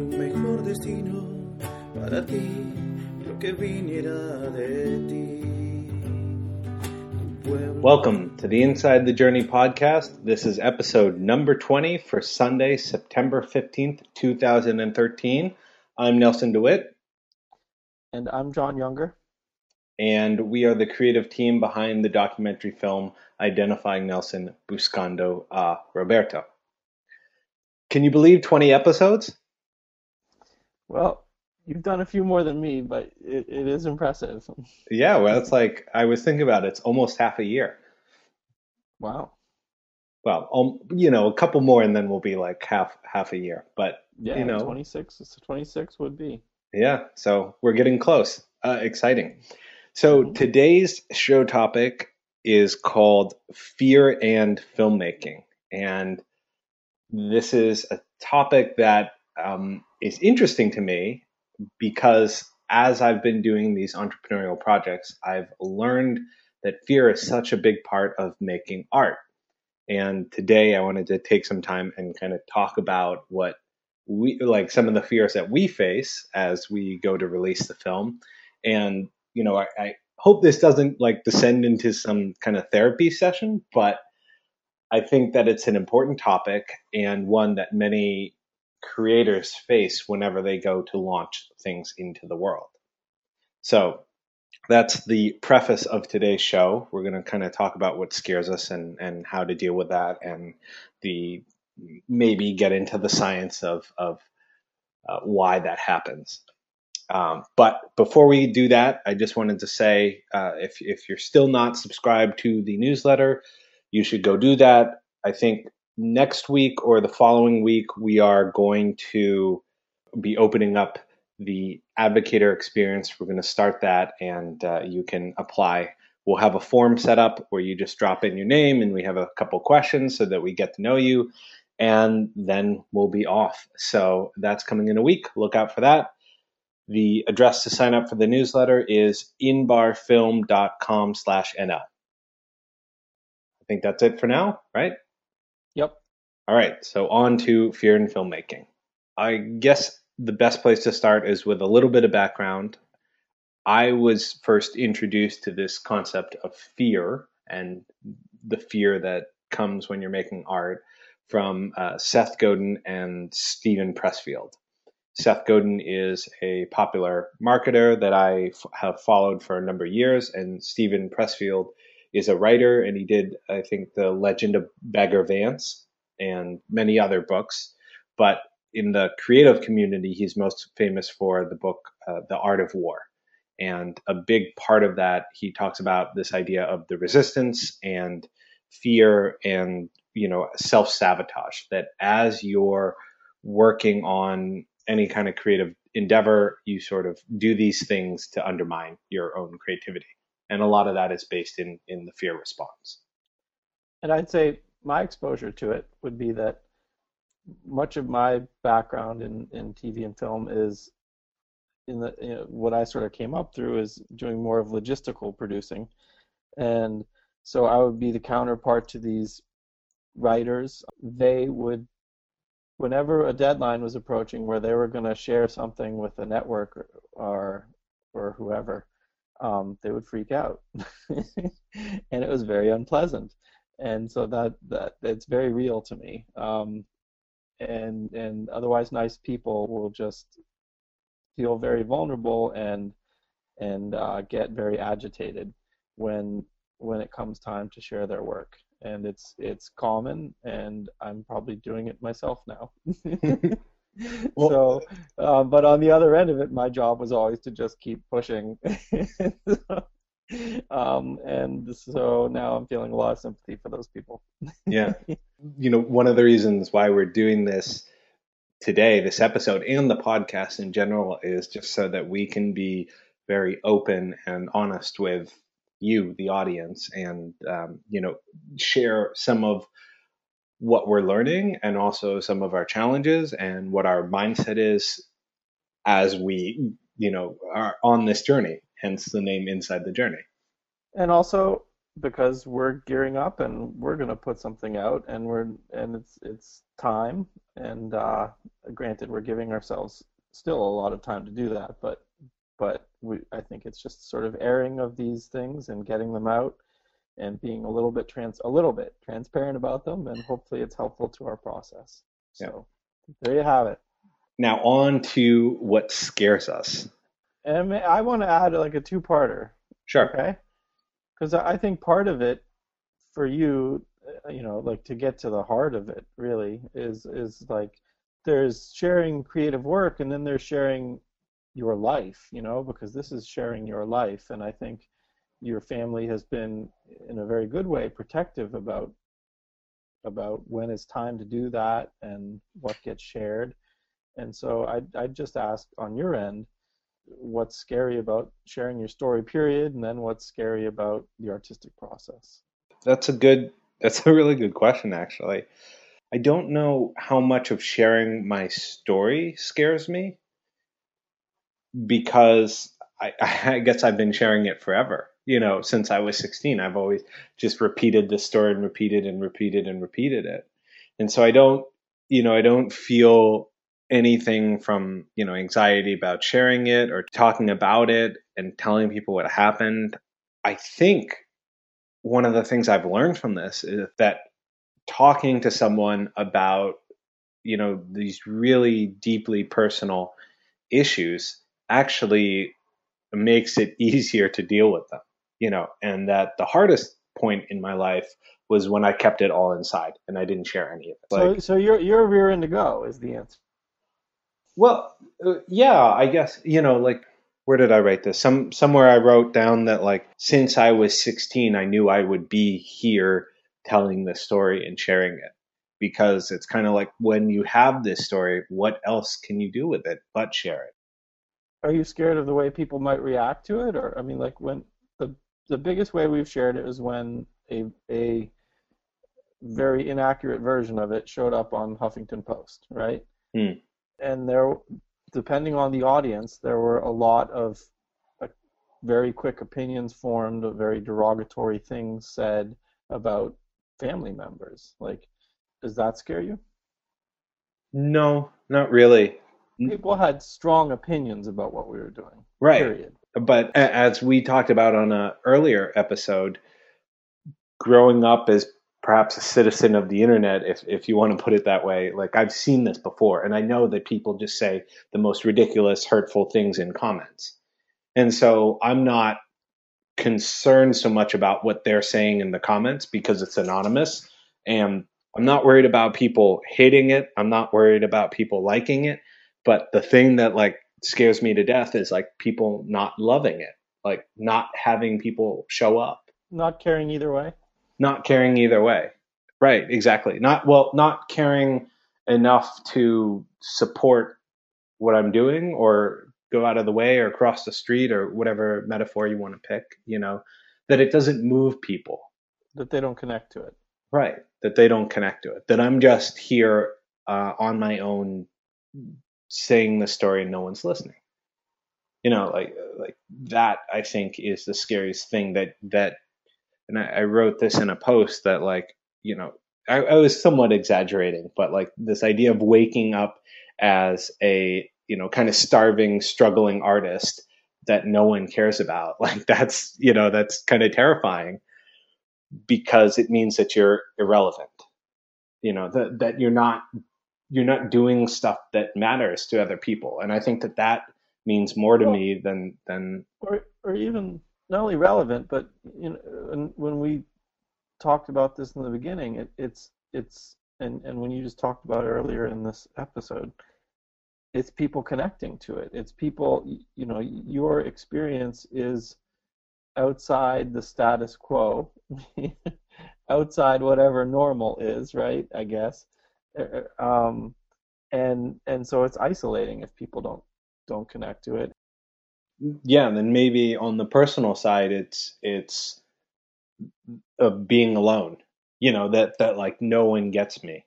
un mejor destino para ti, lo que viniera de ti. Welcome to the Inside the Journey podcast. This is episode number 20 for Sunday, September 15th, 2013. I'm Nelson DeWitt. And I'm John Younger. And we are the creative team behind the documentary film Identifying Nelson Buscando a Roberto. Can you believe 20 episodes? Well, you've done a few more than me, but it, it is impressive. Yeah, well, it's like I was thinking about it, it's almost half a year. Wow. Well, um, you know, a couple more, and then we'll be like half half a year. But yeah, you know, 26, 26 would be. Yeah, so we're getting close. Uh, exciting. So mm-hmm. today's show topic is called fear and filmmaking, and this is a topic that um, is interesting to me because as I've been doing these entrepreneurial projects, I've learned that fear is such a big part of making art. And today I wanted to take some time and kind of talk about what we like some of the fears that we face as we go to release the film. And, you know, I, I hope this doesn't like descend into some kind of therapy session, but I think that it's an important topic and one that many creators face whenever they go to launch things into the world. So that's the preface of today's show. We're going to kind of talk about what scares us and, and how to deal with that and the maybe get into the science of, of uh, why that happens. Um, but before we do that, I just wanted to say uh, if, if you're still not subscribed to the newsletter, you should go do that. I think next week or the following week, we are going to be opening up the advocator experience. We're going to start that, and uh, you can apply. We'll have a form set up where you just drop in your name, and we have a couple questions so that we get to know you, and then we'll be off. So that's coming in a week. Look out for that. The address to sign up for the newsletter is inbarfilm.com slash NL. I think that's it for now, right? Yep. All right, so on to fear in filmmaking. I guess the best place to start is with a little bit of background. I was first introduced to this concept of fear and the fear that comes when you're making art from uh, Seth Godin and Steven Pressfield. Seth Godin is a popular marketer that I f- have followed for a number of years, and Steven Pressfield is a writer, and he did, I think, The Legend of Bagger Vance and many other books. But in the creative community, he's most famous for the book uh, The Art of War. And a big part of that, he talks about this idea of the resistance and fear and you know self sabotage. That as you're working on any kind of creative endeavor, you sort of do these things to undermine your own creativity and a lot of that is based in in the fear response. And I'd say my exposure to it would be that much of my background in, in TV and film is in the you know, what I sort of came up through is doing more of logistical producing, and so I would be the counterpart to these writers. They would, whenever a deadline was approaching where they were going to share something with a network or, or or whoever, um, they would freak out, and it was very unpleasant. And so that that it's very real to me. Um, and and otherwise nice people will just feel very vulnerable and and uh, get very agitated when when it comes time to share their work and it's it's common and i'm probably doing it myself now well, so, uh, but on the other end of it, my job was always to just keep pushing. um, and so now I'm feeling a lot of sympathy for those people. yeah. You know, one of the reasons why we're doing this today, this episode, and the podcast in general is just so that we can be very open and honest with you, the audience, and, um, you know, share some of what we're learning and also some of our challenges and what our mindset is as we, you know, are on this journey, hence the name Inside the Journey. And also because we're gearing up and we're going to put something out and we're and it's it's time and uh, granted we're giving ourselves still a lot of time to do that but but we I think it's just sort of airing of these things and getting them out and being a little bit trans a little bit transparent about them and hopefully it's helpful to our process. So yeah. there you have it. Now on to what scares us. And I want to add like a two-parter. Sure. Okay? Because I think part of it for you, uh, you know, like to get to the heart of it, really is is like there's sharing creative work, and then there's sharing your life, you know, because this is sharing your life, and I think your family has been in a very good way protective about about when it's time to do that and what gets shared. And so I I'd just ask on your end, what's scary about sharing your story period and then what's scary about the artistic process? That's a good that's a really good question actually. I don't know how much of sharing my story scares me because I, I guess i've been sharing it forever you know since i was 16 i've always just repeated this story and repeated and repeated and repeated it. And so i don't you know i don't feel anything from you know anxiety about sharing it or talking about it and telling people what happened. I think one of the things i've learned from this is that talking to someone about you know these really deeply personal issues actually makes it easier to deal with them you know and that the hardest point in my life was when i kept it all inside and i didn't share any of it like, so so you're you're rearing to go is the answer well, uh, yeah, I guess you know, like where did I write this? Some somewhere I wrote down that like since I was 16, I knew I would be here telling this story and sharing it because it's kind of like when you have this story, what else can you do with it but share it? Are you scared of the way people might react to it, or I mean, like when the biggest way we've shared it is when a a very inaccurate version of it showed up on Huffington Post, right? Hmm and there, depending on the audience, there were a lot of uh, very quick opinions formed, very derogatory things said about family members. Like, does that scare you? No, not really. People had strong opinions about what we were doing. Right. Period. But as we talked about on an earlier episode, growing up as perhaps a citizen of the internet, if if you want to put it that way. Like I've seen this before, and I know that people just say the most ridiculous, hurtful things in comments, and so I'm not concerned so much about what they're saying in the comments because it's anonymous, and I'm not worried about people hating it. I'm not worried about people liking it. But the thing that like scares me to death is like people not loving it, like not having people show up, not caring either way not caring either way. Right, exactly. Not well, not caring enough to support what I'm doing or go out of the way or cross the street or whatever metaphor you want to pick, you know, that it doesn't move people. That they don't connect to it. Right, that they don't connect to it. That I'm just here uh, on my own saying the story and no one's listening. You know, like like that I think is the scariest thing that that and I, I wrote this in a post that like you know I, I was somewhat exaggerating, but like this idea of waking up as a you know kind of starving, struggling artist that no one cares about, like that's you know that's kind of terrifying because it means that you're irrelevant. You know that that you're not you're not doing stuff that matters to other people, and I think that that means more to well, me than than or or even not only relevant, but you know, when we talked about this in the beginning, it, it's it's and and when you just talked about earlier in this episode, it's people connecting to it. It's people, you know, your experience is outside the status quo, outside whatever normal is, right? I guess, um, and and so it's isolating if people don't don't connect to it yeah, and then maybe on the personal side, it's it's of being alone. You know that that like no one gets me.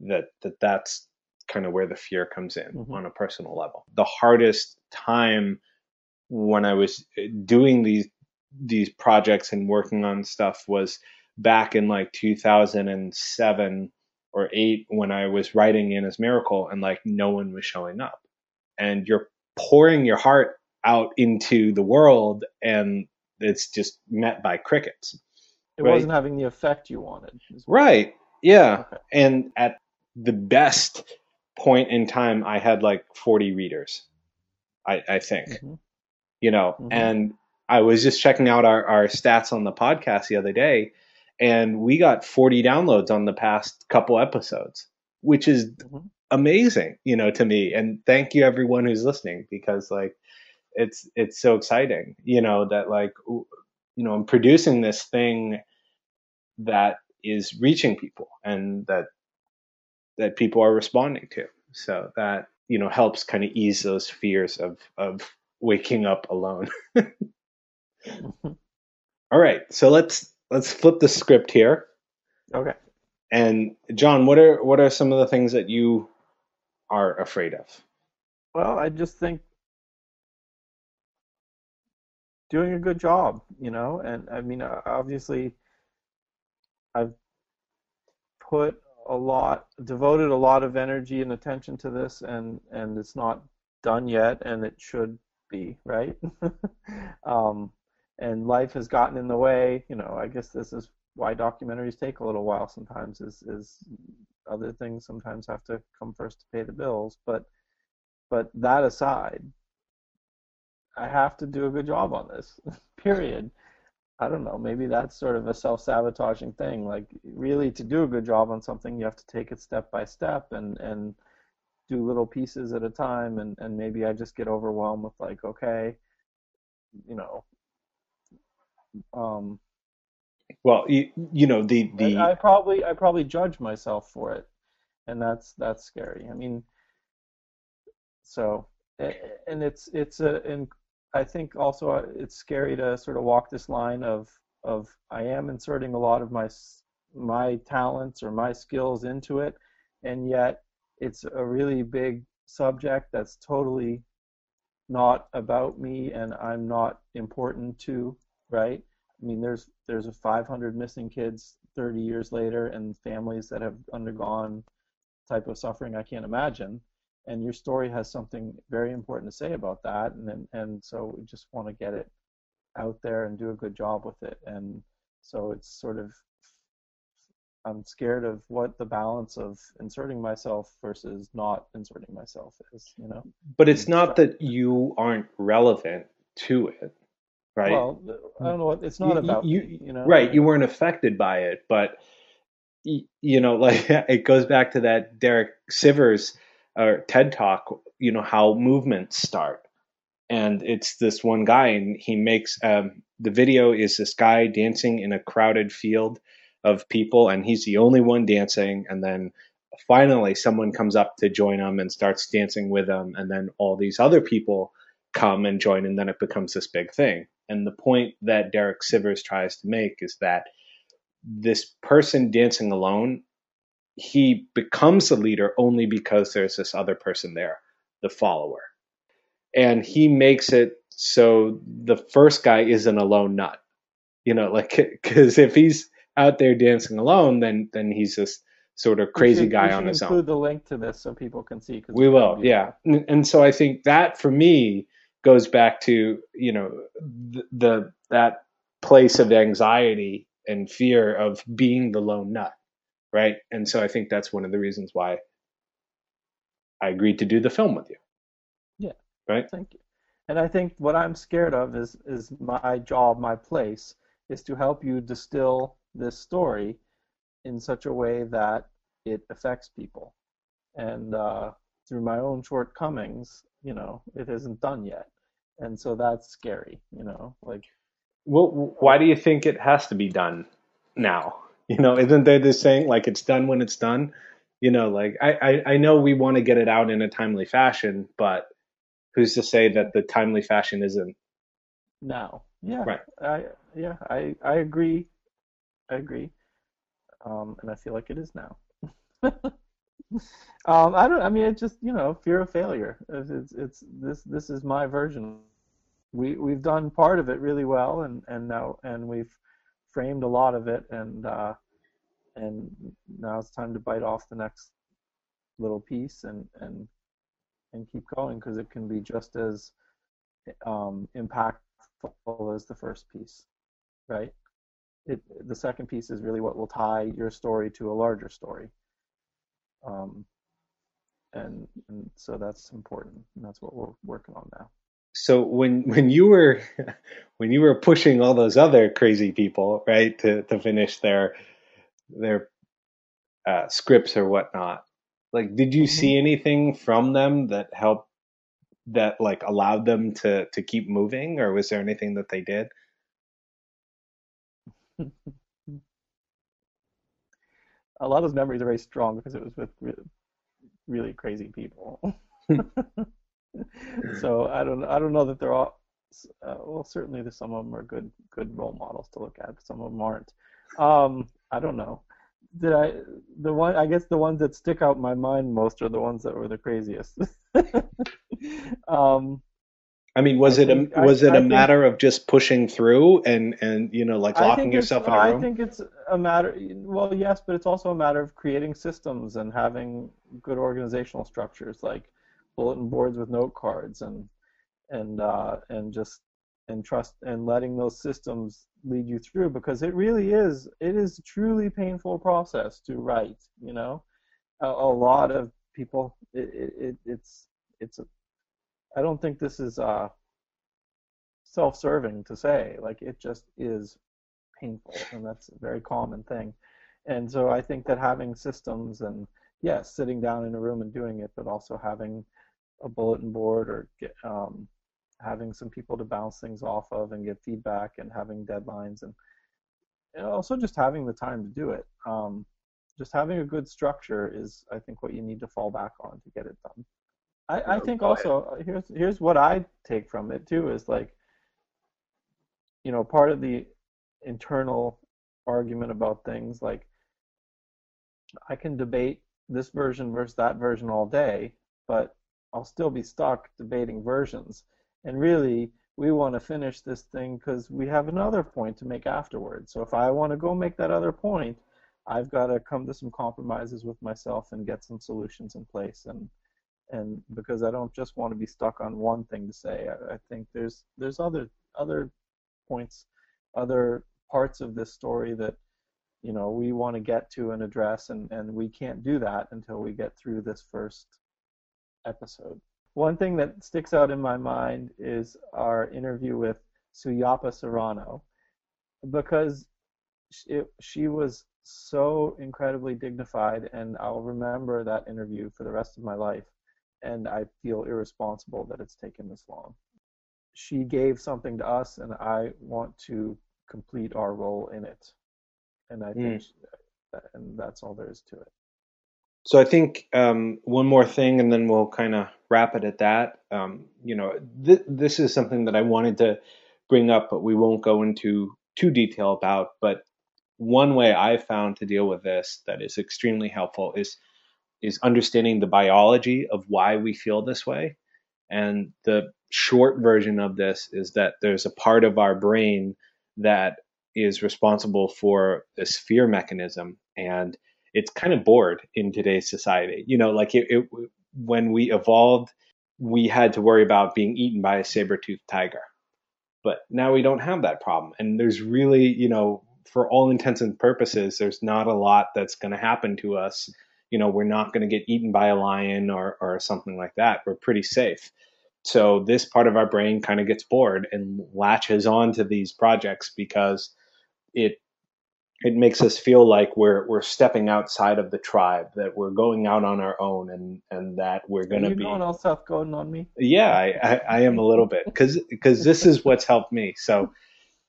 That that that's kind of where the fear comes in mm-hmm. on a personal level. The hardest time when I was uh, doing these these projects and working on stuff was back in like 2007 or 8 when I was writing Anna's Miracle and like no one was showing up. And you're pouring your heart out into the world and it's just met by crickets. It Right. wasn't having the effect you wanted. Right. Yeah. Okay. And at the best point in time, I had like 40 readers, I, I think, Mhm. you know, Mhm. and I was just checking out our, our stats on the podcast the other day, and we got 40 downloads on the past couple episodes, which is Mhm. amazing, you know, to me. And thank you everyone who's listening because like it's it's so exciting, you know, that like you know, I'm producing this thing that is reaching people and that that people are responding to. So that, you know, helps kind of ease those fears of of waking up alone. All right. So let's let's flip the script here. okay. And John, what are what are some of the things that you are afraid of? Well, I just think doing a good job, you know, and I mean, uh, obviously, I've put a lot, devoted a lot of energy and attention to this, and and it's not done yet, and it should be, right? um, and life has gotten in the way. You know, I guess this is why documentaries take a little while sometimes. Is is other things sometimes have to come first to pay the bills, but but that aside, I have to do a good job on this. Period. I don't know. Maybe that's sort of a self-sabotaging thing. Like, really, to do a good job on something, you have to take it step by step and and do little pieces at a time. And and maybe I just get overwhelmed with like, okay, you know, um, Well, you, you know the the I, probably I probably judge myself for it, and that's that's scary. I mean, so and it's it's a and I think also uh, it's scary to sort of walk this line of of I am inserting a lot of my my talents or my skills into it, and yet it's a really big subject that's totally not about me and I'm not important to, right? I mean, there's there's a 500 missing kids 30 years later, and families that have undergone type of suffering I can't imagine. And your story has something very important to say about that, and and, and so we just want to get it out there and do a good job with it. And so it's sort of I'm scared of what the balance of inserting myself versus not inserting myself is, you know. but it's not that you aren't relevant to it, right? Well, I don't know. It's not You- about you- you know. right you weren't affected by it but you know like it goes back to that derek sivers or ted talk you know how movements start and it's this one guy and he makes um, the video is this guy dancing in a crowded field of people and he's the only one dancing and then finally someone comes up to join him and starts dancing with him and then all these other people come and join and then it becomes this big thing. And the point that derek sivers tries to make is that this person dancing alone he becomes a leader only because there's this other person there the follower. And he makes it so the first guy isn't a lone nut. You know like because if he's out there dancing alone then then he's this sort of crazy should- guy on his own. include the link to this so people can see. we will yeah. And, and so i think that for me goes back to you know the, the that place of anxiety and fear of being the lone nut right and so i think that's one of the reasons why i agreed to do the film with you Yeah. Right. Thank you. And I think what I'm scared of is is my job, my place, is to help you distill this story in such a way that it affects people. And uh, through my own shortcomings, you know, it isn't done yet. And so that's scary, you know, like well why do you think it has to be done now you know isn't there this saying like it's done when it's done you know like i i, I know we want to get it out in a timely fashion but who's to say that the timely fashion isn't now. Yeah. Right. I yeah, I I agree. I agree. Um, and I feel like it is now. um, I don't. I mean, it's just you know, fear of failure. It's, it's this this is my version we we've done part of it really well, and and now and we've framed a lot of it, and uh, and now it's time to bite off the next little piece and and and keep going because it can be just as um, impactful as the first piece, right? It, the second piece is really what will tie your story to a larger story. Um, and, and so that's important, and that's what we're working on now. So when when you were when you were pushing all those other crazy people, right, to to finish their their uh, scripts or whatnot, like, did you see Mm-hmm. anything from them that helped that like allowed them to to keep moving, or was there anything that they did? a lot of those memories are very strong because it was with re- really crazy people. so I don't I don't know that they're all uh, well certainly there's some of them are good good role models to look at but some of them aren't. Um, I don't know. Did I the one I guess the ones that stick out in my mind most are the ones that were the craziest. um, I mean, was I it think- a I- was it I a think- matter of just pushing through and and you know like locking yourself in a I room? I think it's a matter. Well, yes, but it's also a matter of creating systems and having good organizational structures, like bulletin boards with note cards, and and uh, and just and trust and letting those systems lead you through because it really is it is a truly painful process to write. You know, a, a lot of people it, it, it it's it's a I don't think this is uh self-serving to say like it just is painful and that's a very common thing. And so i think that having systems and yes sitting down in a room and doing it but also having a bulletin board or get, um, having some people to bounce things off of and get feedback and having deadlines and, and also just having the time to do it um, just having a good structure is i think what you need to fall back on to get it done i, I think also here's here's what i take from it too is like you know part of the internal argument about things like I can debate this version versus that version all day, but I'll still be stuck debating versions. And really, we want to finish this thing because we have another point to make afterwards. So if I want to go make that other point, I've got to come to some compromises with myself and get some solutions in place. And and because I don't just want to be stuck on one thing to say, I, I think there's there's other other points, other parts of this story that you know we want to get to and address and, and we can't do that until we get through this first episode. One thing that sticks out in my mind is our interview with suyapa serrano because she, she was so incredibly dignified and i'll remember that interview for the rest of my life and i feel irresponsible that it's taken this long she gave something to us and i want to complete our role in it and I think, she, and that's all there is to it. So I think um, one more thing, and then we'll kind of wrap it at that. Um, you know, th- this is something that I wanted to bring up, but we won't go into too detail about. But one way I found to deal with this that is extremely helpful is is understanding the biology of why we feel this way. And the short version of this is that there's a part of our brain that is responsible for this fear mechanism and it's kind of bored in today's society you know like it, it, when we evolved we had to worry about being eaten by a saber-toothed tiger but now we don't have that problem and there's really you know for all intents and purposes there's not a lot that's going to happen to us you know we're not going to get eaten by a lion or or something like that we're pretty safe so this part of our brain kind of gets bored and latches on to these projects because it it makes us feel like we're we're stepping outside of the tribe, that we're going out on our own, and and that we're going to you be. going all Seth Godin on me? Yeah, I, I, I am a little bit because because this is what's helped me. So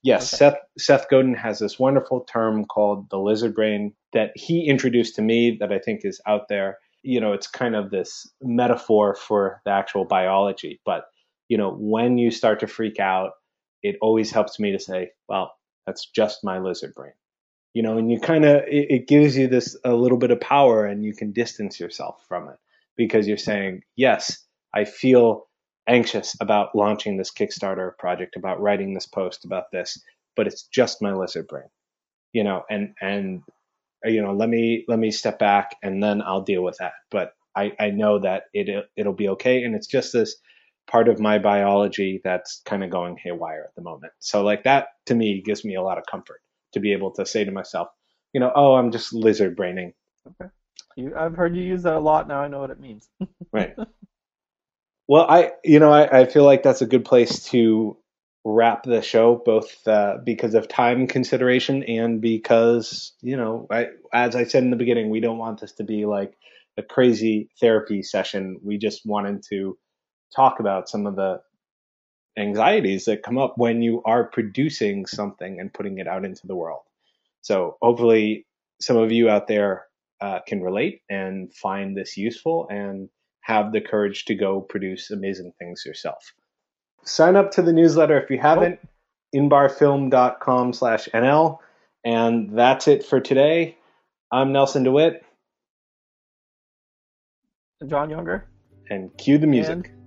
yes, Okay. Seth Seth Godin has this wonderful term called the lizard brain that he introduced to me that I think is out there. You know, it's kind of this metaphor for the actual biology, but you know, when you start to freak out, it always helps me to say, well, that's just my lizard brain. You know, and you kind of it, it gives you this a little bit of power, and you can distance yourself from it because you're saying, yes, I feel anxious about launching this Kickstarter project, about writing this post, about this, but it's just my lizard brain, you know, and, and, you know, let me, let me step back and then I'll deal with that. But I, I know that it, it'll be okay. And it's just this part of my biology that's kind of going haywire at the moment. So like that to me gives me a lot of comfort to be able to say to myself, you know, oh, I'm just lizard braining. Okay. You, I've heard you use that a lot. Now I know what it means. right. Well, I, you know, I, I feel like that's a good place to wrap the show, both uh, because of time consideration and because, you know, I, as I said in the beginning, we don't want this to be like a crazy therapy session. We just wanted to talk about some of the anxieties that come up when you are producing something and putting it out into the world. So hopefully some of you out there uh, can relate and find this useful and have the courage to go produce amazing things yourself. Sign up to the newsletter if you haven't, inbarfilm.com slash NL. And that's it for today. I'm Nelson DeWitt. John Younger. And cue the music. And